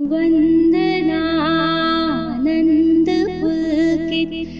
वन्दनानन्दपुकित्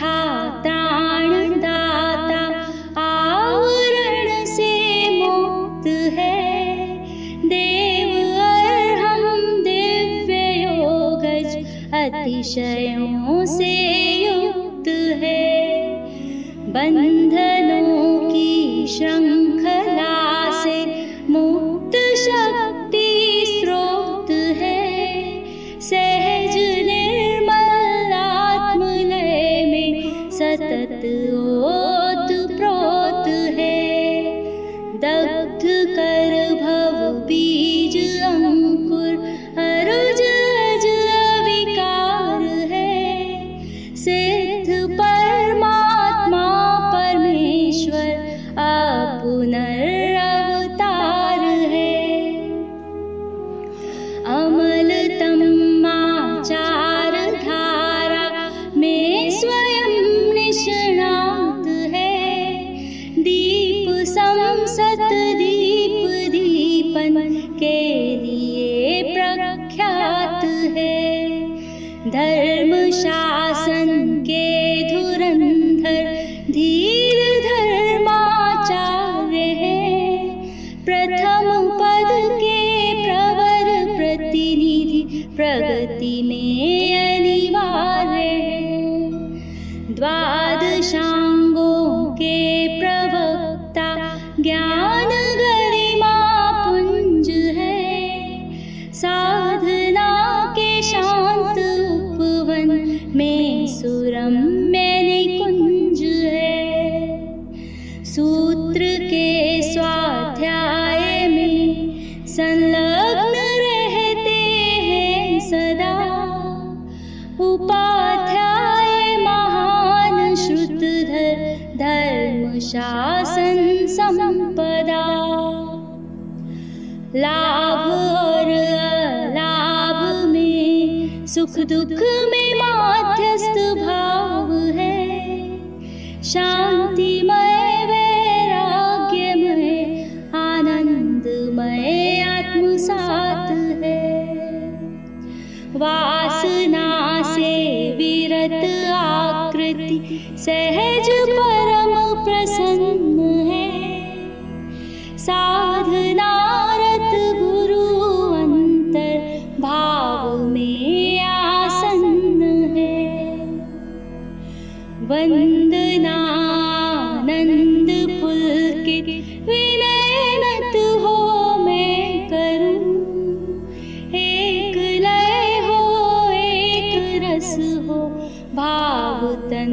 अतिशयों से युक्त है बंधनों की श्रृंखला से के लिए प्रख्यात है। धर्म शासन के धुरंधर, धीर धर्माचार्य है। प्रथम पद के प्रवर प्रतिनिधि, प्रगति में अनिवार्य है। द्वादशांगों के प्रवक्ता, ज्ञान शासन संपदा। लाभ और अलाभ में, सुख दुख में माध्यस्थ भाव है। शांतिमय वैराग्यमय, आनंदमय आत्मसात है। वासना से विरत आकृति, सहज परम वंदनानंद पुलकित विनयनत हो मैं करूँ। एक लय हो एक रस हो भाव तन